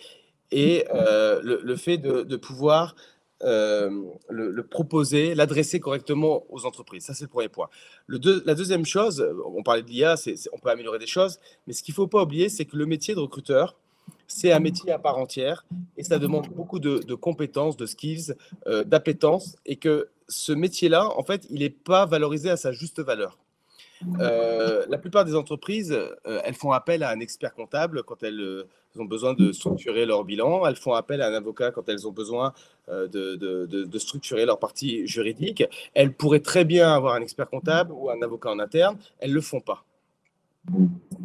et euh, le, le, fait de, de pouvoir euh, le, le, proposer, l'adresser correctement aux entreprises. Ça, c'est le premier point. Le deux, la deuxième chose, on parlait de l'IA, on peut améliorer des choses, mais ce qu'il ne faut pas oublier, c'est que le métier de recruteur, c'est un métier à part entière et ça demande beaucoup de, compétences, de skills, euh, d'appétence et que ce métier-là, en fait, il n'est pas valorisé à sa juste valeur. Euh, la plupart des entreprises, euh, elles font appel à un expert comptable quand elles ont besoin de structurer leur bilan. Elles font appel à un avocat quand elles ont besoin de, de, de, structurer leur partie juridique. Elles pourraient très bien avoir un expert comptable ou un avocat en interne. Elles ne le font pas.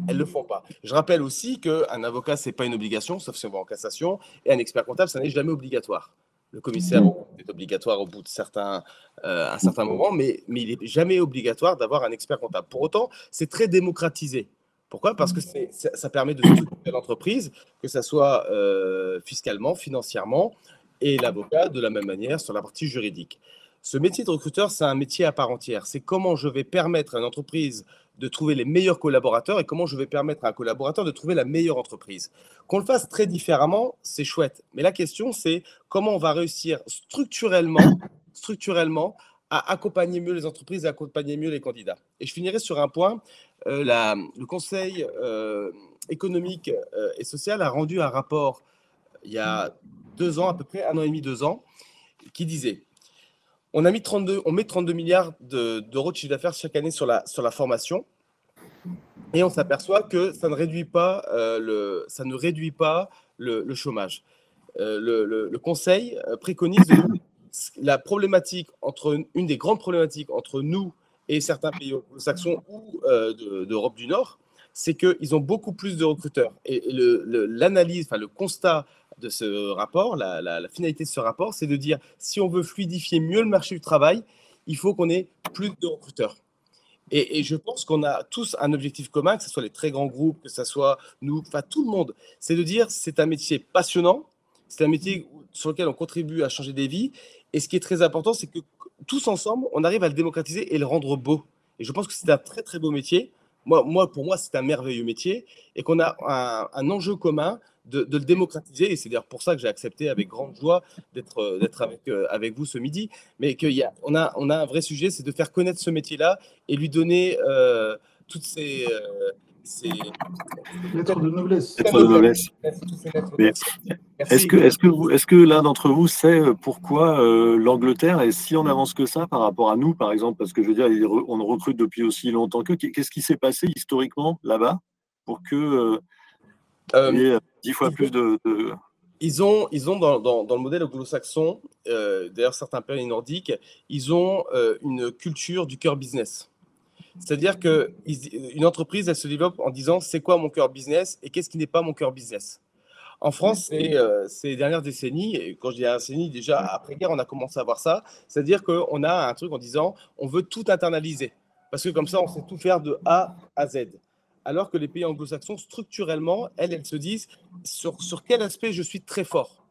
Elles ne le font pas. Je rappelle aussi qu'un avocat, ce n'est pas une obligation, sauf si on va en cassation, et un expert comptable, ça n'est jamais obligatoire. Le commissaire est obligatoire au bout de certains, euh, un certain moment, mais, mais il n'est jamais obligatoire d'avoir un expert comptable. Pour autant, c'est très démocratisé. Pourquoi? Parce que ça permet de structurer l'entreprise, que ce soit euh, fiscalement, financièrement, et l'avocat de la même manière sur la partie juridique. Ce métier de recruteur, c'est un métier à part entière. C'est comment je vais permettre à une entreprise de trouver les meilleurs collaborateurs et comment je vais permettre à un collaborateur de trouver la meilleure entreprise. Qu'on le fasse très différemment, c'est chouette. Mais la question, c'est comment on va réussir structurellement, structurellement à accompagner mieux les entreprises et accompagner mieux les candidats. Et je finirai sur un point. Euh, le Conseil euh, économique euh, et social a rendu un rapport il y a deux ans, à peu près un an et demi, deux ans, qui disait on, a mis 32, on met 32 milliards d'euros de, chiffre d'affaires chaque année sur la, sur la formation. Et on s'aperçoit que ça ne réduit pas, euh, le, ça ne réduit pas le, chômage. Euh, le, Conseil euh, préconise la problématique entre une des grandes problématiques entre nous et certains pays saxons ou d'Europe du Nord, c'est qu'ils ont beaucoup plus de recruteurs. Et, l'analyse, enfin le constat de ce rapport, la, finalité de ce rapport, c'est de dire si on veut fluidifier mieux le marché du travail, il faut qu'on ait plus de recruteurs. Et, je pense qu'on a tous un objectif commun, que ce soit les très grands groupes, que ce soit nous, enfin tout le monde, c'est de dire c'est un métier passionnant, c'est un métier sur lequel on contribue à changer des vies. Et ce qui est très important, c'est que tous ensemble, on arrive à le démocratiser et le rendre beau. Et je pense que c'est un très très beau métier. Moi, pour moi, c'est un merveilleux métier et qu'on a un enjeu commun de, le démocratiser. Et c'est d'ailleurs pour ça que j'ai accepté avec grande joie d'être euh, d'être avec, euh, avec vous ce midi. Mais qu'on a, on a un vrai sujet, c'est de faire connaître ce métier-là et lui donner euh, toutes ces. lettres de noblesse. Lettres de noblesse. Est-ce que, est que, est que l'un d'entre vous sait pourquoi l'Angleterre est si en avance que ça par rapport à nous, par exemple? Parce que je veux dire, on recrute depuis aussi longtemps que. Qu'est-ce qui s'est passé historiquement là-bas pour que euh, dix fois plus de, Ils ont, ils ont dans, dans, le modèle anglo-saxon, euh, d'ailleurs certains pays nordiques, ils ont euh, une culture du cœur business. C'est-à-dire qu'une entreprise, elle se développe en disant c'est quoi mon cœur business et qu'est-ce qui n'est pas mon cœur business? En France, ces dernières décennies, et quand je dis décennies, déjà après-guerre, on a commencé à voir ça, c'est-à-dire qu'on a un truc en disant on veut tout internaliser. Parce que comme ça, on sait tout faire de A à Z alors que les pays anglo-saxons, structurellement, elles, elles se disent sur, sur quel aspect je suis très fort?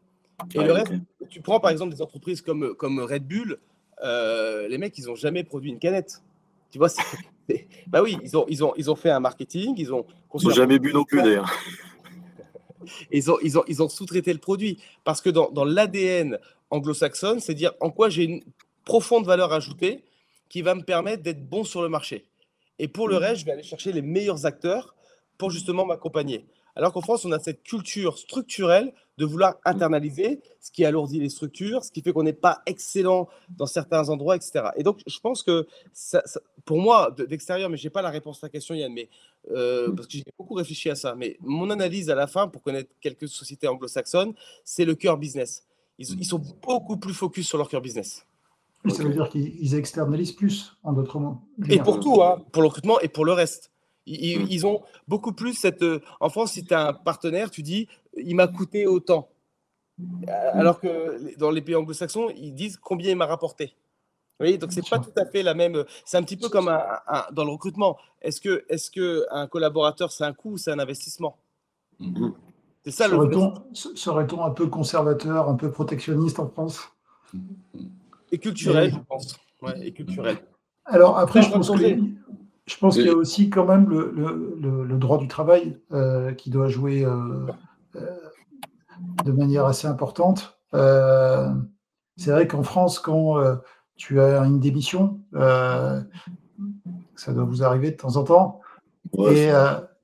Et le reste, tu prends par exemple des entreprises comme, comme Red Bull, euh, les mecs, ils n'ont jamais produit une canette. Tu vois, bah oui, ils ont, ils, ont, ils ont fait un marketing, ils ont. Ils n'ont jamais bu non plus d'ailleurs. <laughs> ils ont, ils ont, ils ont sous-traité le produit. Parce que dans, dans l'ADN anglo-saxonne, c'est dire en quoi j'ai une profonde valeur ajoutée qui va me permettre d'être bon sur le marché. Et pour le mmh. reste, je vais aller chercher les meilleurs acteurs pour justement m'accompagner. Alors qu'en France, on a cette culture structurelle de vouloir internaliser, ce qui alourdit les structures, ce qui fait qu'on n'est pas excellent dans certains endroits, etc. Et donc, je pense que pour moi, d'extérieur, mais je n'ai pas la réponse à ta question, Yann, mais, euh, parce que j'ai beaucoup réfléchi à ça, mais mon analyse à la fin, pour connaître quelques sociétés anglo-saxonnes, c'est le cœur business. Ils, ils, sont beaucoup plus focus sur leur cœur business ça veut dire qu'ils externalisent plus, en d'autres mots. Et pour tout, hein, pour le recrutement et pour le reste. Ils, mm. ont beaucoup plus cette. Euh, en France, si tu as un partenaire, tu dis il m'a coûté autant. Euh, alors que dans les pays anglo-saxons, ils disent combien il m'a rapporté. Vous voyez, donc c'est pas tout à fait la même. C'est un petit peu comme un, dans le recrutement. Est-ce que, est-ce que un collaborateur c'est un coût ou c'est un investissement? Mm. C'est ça serait-on, Serait-on un peu conservateur, un peu protectionniste en France? Et culturel, je pense. Ouais, et culturel. Alors après, je pense, je pense qu'il y a aussi quand même le, le, le, droit du travail euh, qui doit jouer euh, euh, de manière assez importante. c'est vrai qu'en France, quand tu as une démission, ça doit vous arriver de temps en temps, et,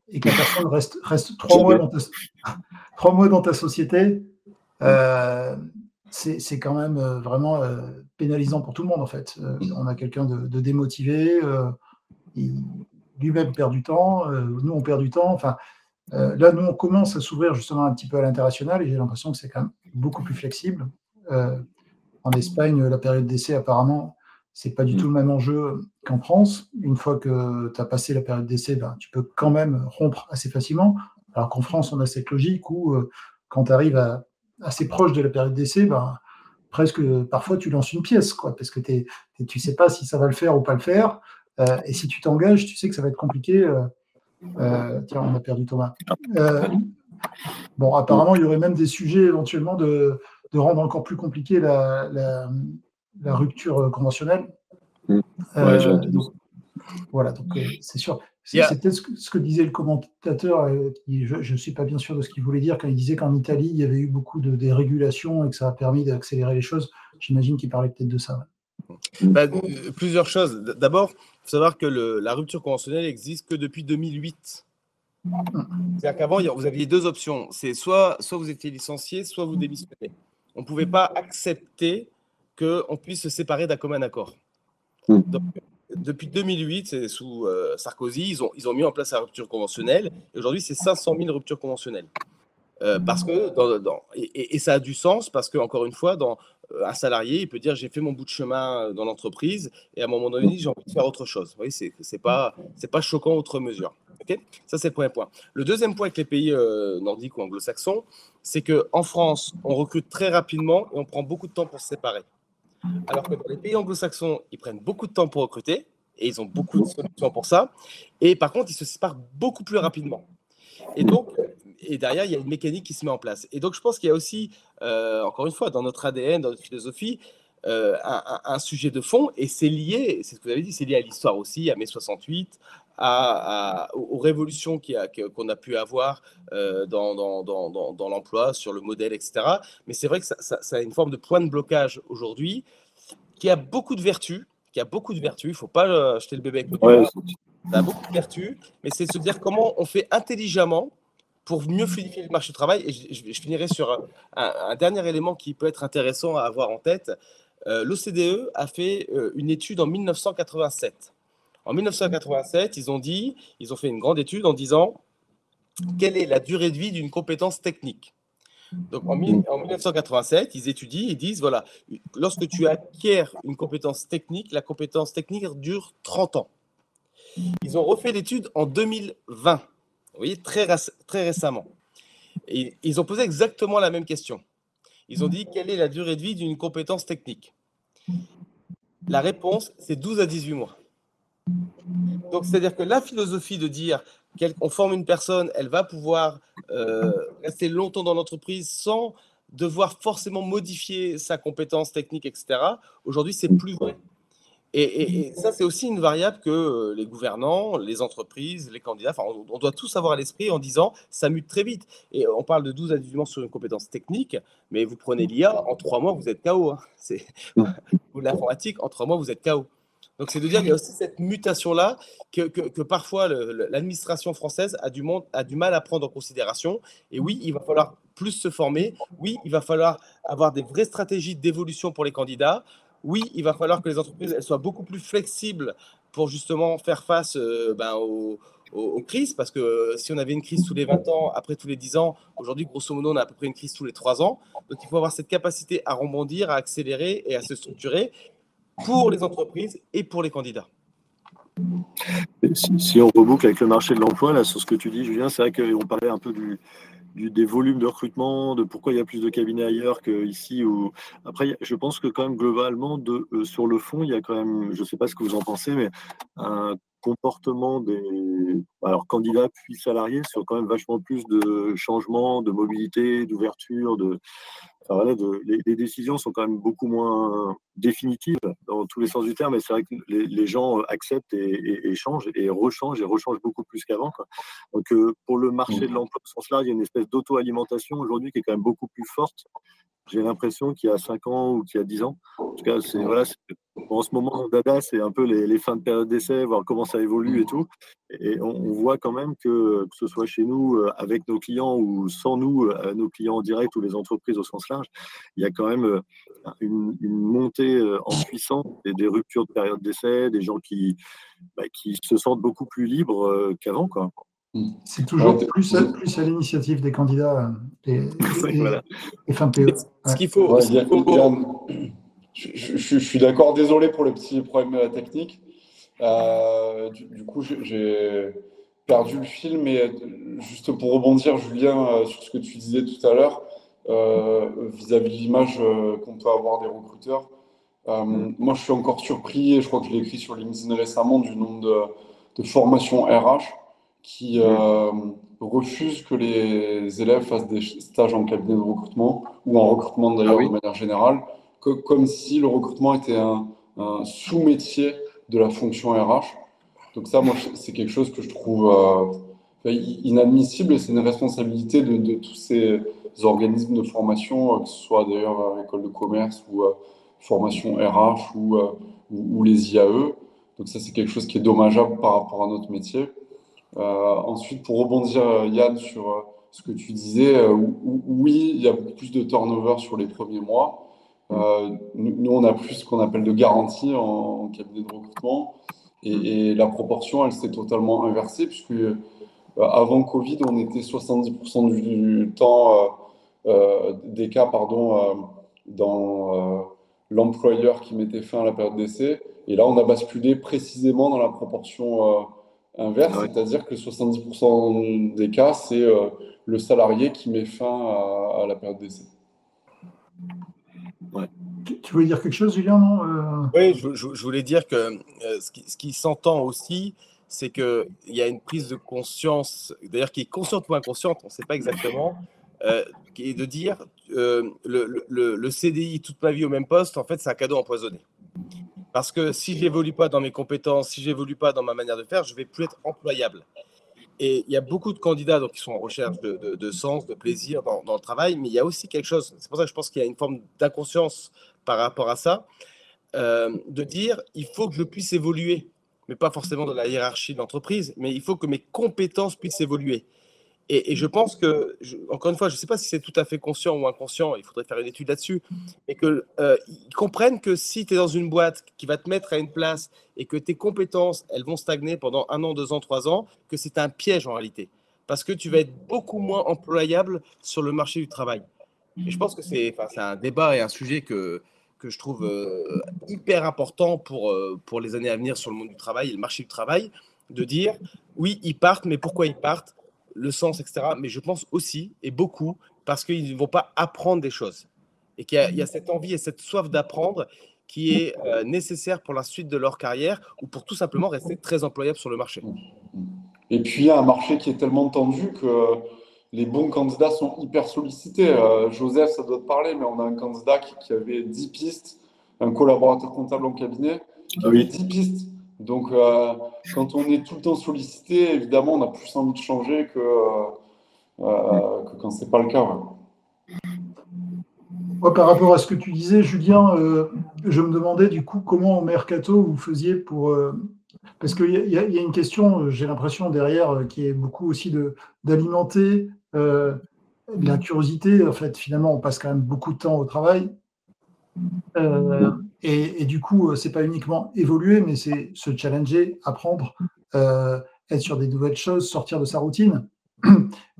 et que la personne reste, reste trois, mois dans ta, <laughs> trois mois dans ta société, c'est quand même vraiment pénalisant pour tout le monde en fait. Euh, on a quelqu'un de, démotivé, euh, lui-même perd du temps, nous on perd du temps. Enfin, là, nous on commence à s'ouvrir justement un petit peu à l'international et j'ai l'impression que c'est quand même beaucoup plus flexible. en Espagne, la période d'essai apparemment c'est pas du tout le même enjeu qu'en France. Une fois que tu as passé la période d'essai, ben, tu peux quand même rompre assez facilement. Alors qu'en France, on a cette logique où euh, quand tu arrives à, assez proche de la période d'essai, ben, presque parfois tu lances une pièce, quoi, parce que tu ne sais pas si ça va le faire ou pas le faire. Euh, et si tu t'engages, tu sais que ça va être compliqué. Euh, tiens, on a perdu Thomas. bon, apparemment, il y aurait même des sujets éventuellement de, rendre encore plus compliqué la la rupture euh, conventionnelle. Mm. Euh, voilà, donc euh, c'est sûr. C'est peut-être ce, que disait le commentateur, je ne suis pas bien sûr de ce qu'il voulait dire quand il disait qu'en Italie, il y avait eu beaucoup de dérégulation et que ça a permis d'accélérer les choses. J'imagine qu'il parlait peut-être de ça. Bah, plusieurs choses. D'abord, il faut savoir que la rupture conventionnelle existe que depuis 2008. Mm. C'est-à-dire qu'avant, vous aviez deux options. C'est soit, soit vous étiez licencié, soit vous démissionnez. On ne pouvait pas accepter qu'on puisse se séparer d'un commun accord. Hmm. Depuis 2008, c'est sous euh, Sarkozy, ils ont, mis en place la rupture conventionnelle. Et aujourd'hui, c'est 500 000 ruptures conventionnelles. Euh, parce que et, ça a du sens parce que encore une fois, euh, un salarié, il peut dire j'ai fait mon bout de chemin dans l'entreprise et à un moment donné, j'ai envie de faire autre chose. Vous voyez, c'est pas choquant outre mesure. Ok? Ça c'est le premier point. Le deuxième point avec les pays nordiques ou anglo-saxons, c'est que en France, on recrute très rapidement et on prend beaucoup de temps pour se séparer. Alors que dans les pays anglo-saxons, ils prennent beaucoup de temps pour recruter et ils ont beaucoup de solutions pour ça. Et par contre, ils se séparent beaucoup plus rapidement. Et donc, et derrière, il y a une mécanique qui se met en place. Et donc, je pense qu'il y a aussi, euh, encore une fois, dans notre ADN, dans notre philosophie, euh, un, sujet de fond, et c'est lié, c'est ce que vous avez dit, c'est lié à l'histoire aussi, à mai 68, aux, révolutions qu'on a, pu avoir euh, dans, dans, dans, dans l'emploi, sur le modèle, etc. Mais c'est vrai que ça, ça, a une forme de point de blocage aujourd'hui qui a beaucoup de vertus, qui a beaucoup de vertus. Il ne faut pas euh, jeter le bébé avec le Ça a beaucoup de vertus, mais c'est de se dire comment on fait intelligemment pour mieux fluidifier le marché du travail. Et je, finirai sur un, dernier élément qui peut être intéressant à avoir en tête. Euh, L'OCDE a fait une étude en 1987 en 1987, ils ont dit, ils ont fait une grande étude en disant quelle est la durée de vie d'une compétence technique? Donc en, 1987, ils étudient et disent voilà, lorsque tu acquiers une compétence technique, la compétence technique dure 30 ans. Ils ont refait l'étude en 2020, vous voyez, très, très récemment. Ils ont posé exactement la même question. Ils ont dit quelle est la durée de vie d'une compétence technique? La réponse, c'est 12 à 18 mois. Donc, c'est-à-dire que la philosophie de dire qu'on forme une personne, elle va pouvoir euh, rester longtemps dans l'entreprise sans devoir forcément modifier sa compétence technique, etc., aujourd'hui, c'est plus vrai. Et, ça, c'est aussi une variable que euh, les gouvernants, les entreprises, les candidats, enfin, on, doit tous avoir à l'esprit en disant ça mute très vite. Et on parle de 12 à 18 mois sur une compétence technique, mais vous prenez l'IA, en trois mois, vous êtes KO. Hein. C'est, <laughs> ou l'informatique, en trois mois, vous êtes KO. Donc, c'est de dire qu'il y a aussi cette mutation-là que, parfois l'administration française a du, a du mal à prendre en considération. Et oui, il va falloir plus se former. Oui, il va falloir avoir des vraies stratégies d'évolution pour les candidats. Oui, il va falloir que les entreprises elles soient beaucoup plus flexibles pour justement faire face euh, ben, aux, crises, parce que euh, si on avait une crise tous les 20 ans, après tous les 10 ans, aujourd'hui, grosso modo, on a à peu près une crise tous les 3 ans. Donc, il faut avoir cette capacité à rebondir, à accélérer et à se structurer pour les entreprises et pour les candidats. Si, on reboucle avec le marché de l'emploi, là, sur ce que tu dis, Julien, c'est vrai qu'on parlait un peu du, des volumes de recrutement, de pourquoi il y a plus de cabinets ailleurs qu'ici. Ou... Après, je pense que quand même, globalement, euh, sur le fond, il y a quand même, je ne sais pas ce que vous en pensez, mais un comportement des alors, candidats puis salariés sur quand même vachement plus de changements, de mobilité, d'ouverture, de, les, décisions sont quand même beaucoup moins définitives dans tous les sens du terme, et c'est vrai que les, gens acceptent et, changent et rechangent et rechangent beaucoup plus qu'avant. Donc, euh, pour le marché de l'emploi, au sens là, il y a une espèce d'auto-alimentation aujourd'hui qui est quand même beaucoup plus forte j'ai l'impression qu'il y a 5 ans ou qu'il y a 10 ans. En tout cas, c'est, voilà, en ce moment, Dada, c'est un peu les, fins de période d'essai, voir comment ça évolue et tout. Et on, voit quand même que, que ce soit chez nous, euh, avec nos clients ou sans nous, euh, nos clients en direct ou les entreprises au sens large, il y a quand même euh, une, montée en puissance et des ruptures de période d'essai, des gens qui, bah, qui se sentent beaucoup plus libres qu'avant. Quoi. C'est toujours plus, à, plus à l'initiative des candidats et, fin PE. Ce qu'il faut. je, je, suis d'accord, désolé pour le petit problème technique. du, coup, j'ai perdu le fil, mais juste pour rebondir, Julien, sur ce que tu disais tout à l'heure, euh, vis-à-vis de l'image euh, qu'on peut avoir des recruteurs. Euh, moi, je suis encore surpris, et je crois que je l'ai écrit sur LinkedIn récemment, du nombre de, de formations RH qui refusent que les élèves fassent des stages en cabinet de recrutement ou en recrutement d'ailleurs ah de manière générale, comme si le recrutement était un, sous-métier de la fonction RH. Donc ça, moi, c'est quelque chose que je trouve inadmissible et c'est une responsabilité de, de tous ces organismes de formation, euh, que ce soit d'ailleurs école de commerce ou euh, formation RH ou, euh, ou, les IAE. Donc ça, c'est quelque chose qui est dommageable par rapport à notre métier. Ensuite, pour rebondir, Yann, sur ce que tu disais, oui, il y a beaucoup plus de turnover sur les premiers mois. nous, on a plus ce qu'on appelle de garantie en, cabinet de recrutement. Et, la proportion, elle s'est totalement inversée, puisque avant Covid, on était 70% du, temps euh, des cas pardon, euh, dans euh, l'employeur qui mettait fin à la période d'essai. Et là, on a basculé précisément dans la proportion inverse, c'est-à-dire que 70% des cas, c'est le salarié qui met fin à, la période d'essai. Tu voulais dire quelque chose, Julien non Oui, je, voulais dire que ce qui, qui s'entend aussi, c'est qu'il y a une prise de conscience, d'ailleurs qui est consciente ou inconsciente, on ne sait pas exactement, euh, qui est de dire euh, le, le, CDI toute ma vie au même poste, en fait, c'est un cadeau empoisonné. Parce que si je n'évolue pas dans mes compétences, si je n'évolue pas dans ma manière de faire, je ne vais plus être employable. Et il y a beaucoup de candidats donc, qui sont en recherche de, de, sens, de plaisir dans, dans, le travail, mais il y a aussi quelque chose, c'est pour ça que je pense qu'il y a une forme d'inconscience par rapport à ça, euh, de dire il faut que je puisse évoluer, mais pas forcément dans la hiérarchie de l'entreprise, mais il faut que mes compétences puissent évoluer. Et, je pense que, encore une fois, je ne sais pas si c'est tout à fait conscient ou inconscient, il faudrait faire une étude là-dessus, mais qu'ils euh, comprennent que si tu es dans une boîte qui va te mettre à une place et que tes compétences, elles vont stagner pendant un an, deux ans, trois ans, que c'est un piège en réalité. Parce que tu vas être beaucoup moins employable sur le marché du travail. Et je pense que c'est un débat et un sujet que, que je trouve euh, hyper important pour, euh, pour les années à venir sur le monde du travail et le marché du travail, de dire, oui, ils partent, mais pourquoi ils partent? Le sens, etc. Mais je pense aussi, et beaucoup, parce qu'ils ne vont pas apprendre des choses. Et qu'il y, a cette envie et cette soif d'apprendre qui est euh, nécessaire pour la suite de leur carrière ou pour tout simplement rester très employable sur le marché. Et puis, il y a un marché qui est tellement tendu que les bons candidats sont hyper sollicités. Euh, Joseph, ça doit te parler, mais on a un candidat qui, avait 10 pistes, un collaborateur comptable en cabinet, qui avait 10 pistes. Donc, euh, quand on est tout le temps sollicité, évidemment, on a plus envie de changer que, euh, euh, quand ce n'est pas le cas. par rapport à ce que tu disais, Julien, je me demandais du coup comment au mercato vous faisiez pour. parce qu'il y, y, a une question, j'ai l'impression derrière, qui est beaucoup aussi d'alimenter la curiosité. En fait, finalement, on passe quand même beaucoup de temps au travail. Et, du coup, euh, c'est pas uniquement évoluer, mais c'est se challenger, apprendre, euh, être sur des nouvelles choses, sortir de sa routine.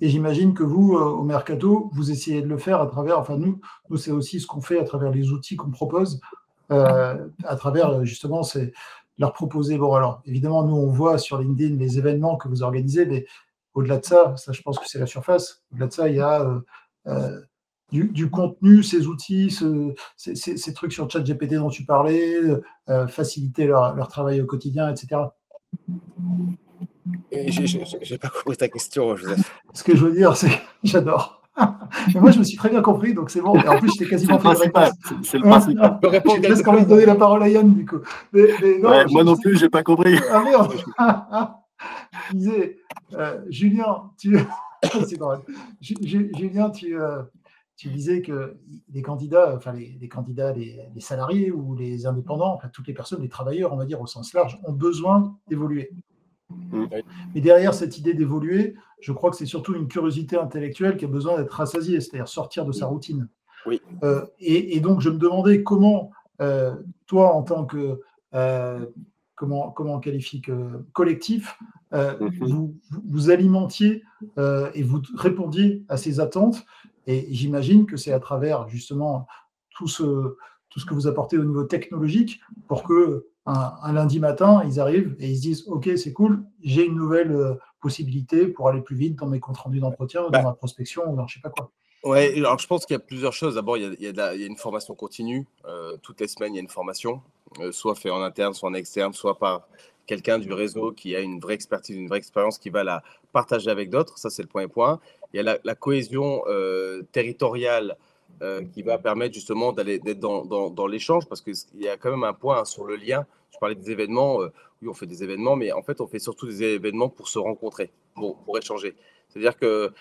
Et j'imagine que vous, au mercato, vous essayez de le faire à travers, enfin nous, nous c'est aussi ce qu'on fait à travers les outils qu'on propose, à travers justement, c'est leur proposer. Bon, alors évidemment, nous on voit sur LinkedIn les événements que vous organisez, mais au-delà de ça, ça je pense que c'est la surface. Au-delà de ça, il y a du, contenu, ces outils, ces, trucs sur ChatGPT dont tu parlais, euh, faciliter leur, travail au quotidien, etc. J'ai pas compris ta question, Joseph. Ce que je veux dire, c'est j'adore. <laughs> Mais moi, je me suis très bien compris, donc c'est bon. Et en plus, j'étais quasiment fait réponse. C'est le principal. <laughs> Je te laisse quand même donner la parole à Yann, du coup. moi non plus, j'ai pas compris. Ah merde <laughs> Je disais, euh, Julien, tu. c'est Julien, tu, euh, tu disais que les candidats, enfin les, candidats, les, salariés ou les indépendants, enfin toutes les personnes, les travailleurs, on va dire au sens large, ont besoin d'évoluer. Mais derrière cette idée d'évoluer, je crois que c'est surtout une curiosité intellectuelle qui a besoin d'être rassasiée, c'est-à-dire sortir de sa routine. Oui. Et, et, donc, je me demandais comment, toi, en tant que comment, comment on qualifie que collectif, euh, mhm. vous, alimentiez euh, et vous répondiez à ces attentes. Et j'imagine que c'est à travers justement tout ce, tout ce que vous apportez au niveau technologique pour que un, lundi matin, ils arrivent et ils se disent Ok, c'est cool, j'ai une nouvelle euh, possibilité pour aller plus vite dans mes comptes rendus d'entretien, dans bah. ma prospection, ou dans je sais pas quoi. Ouais, alors je pense qu'il y a plusieurs choses. D'abord, il, il, y a une formation continue. toutes les semaines, il y a une formation. Euh, soit fait en interne, soit en externe, soit par quelqu'un du réseau qui a une vraie expertise, une vraie expérience, qui va la partager avec d'autres. Ça, c'est le point point. Il y a la, cohésion euh, territoriale euh, qui va permettre justement d'aller d'être dans, dans, l'échange, parce qu'il y a quand même un point sur le lien. Je parlais des événements, oui, on fait des événements, mais en fait, on fait surtout des événements pour se rencontrer, pour, échanger. C'est-à-dire que,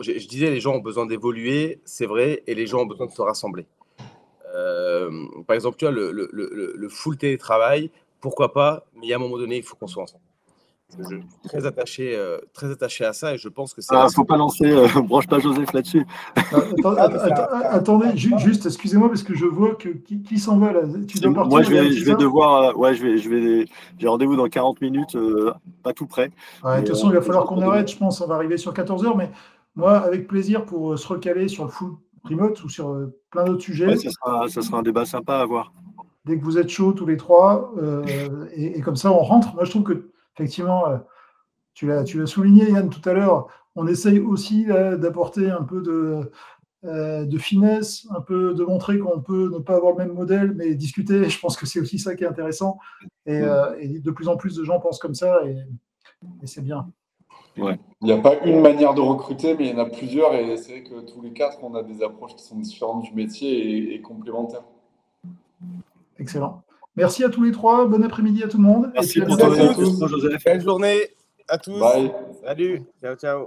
je, je, disais, les gens ont besoin d'évoluer, c'est vrai, et les gens ont besoin de se rassembler. Euh, par exemple, tu vois, le, le, le, le, full télétravail, pourquoi pas, mais à un moment donné, il faut qu'on soit ensemble. Je suis très attaché, euh, très attaché à ça et je pense que c'est. Ah, faut pas lancer, euh, <laughs> branche pas Joseph là-dessus. attendez, juste, excusez-moi parce que je vois que qui, s'en va là. Tu dois partir, Moi, je vais, je vais devoir. ouais, je vais, je vais. J'ai rendez-vous dans 40 minutes, pas tout près. de toute façon, il va falloir qu'on arrête. Je pense, on va arriver sur 14 heures, mais moi, avec plaisir pour se recaler sur le full remote ou sur euh, plein d'autres sujets. ça, sera, un débat sympa à avoir. Dès que vous êtes chaud tous les trois, euh, et, comme ça on rentre. Moi je trouve que effectivement, euh, tu l'as, souligné Yann tout à l'heure, on essaye aussi d'apporter un peu de, de finesse, un peu de montrer qu'on peut ne pas avoir le même modèle, mais discuter. <laughs> Je pense que c'est aussi ça qui est intéressant. Et, de plus en plus de gens pensent comme ça, et c'est bien. Il n'y a pas une manière de recruter, mais il y en a plusieurs. Et c'est vrai que tous les quatre, on a des approches qui sont différentes du métier et, complémentaires. Excellent. Merci à tous les trois. Bon après-midi à tout le monde. Merci, à tous. Belle journée à tous. Bye. Salut. Ciao, ciao.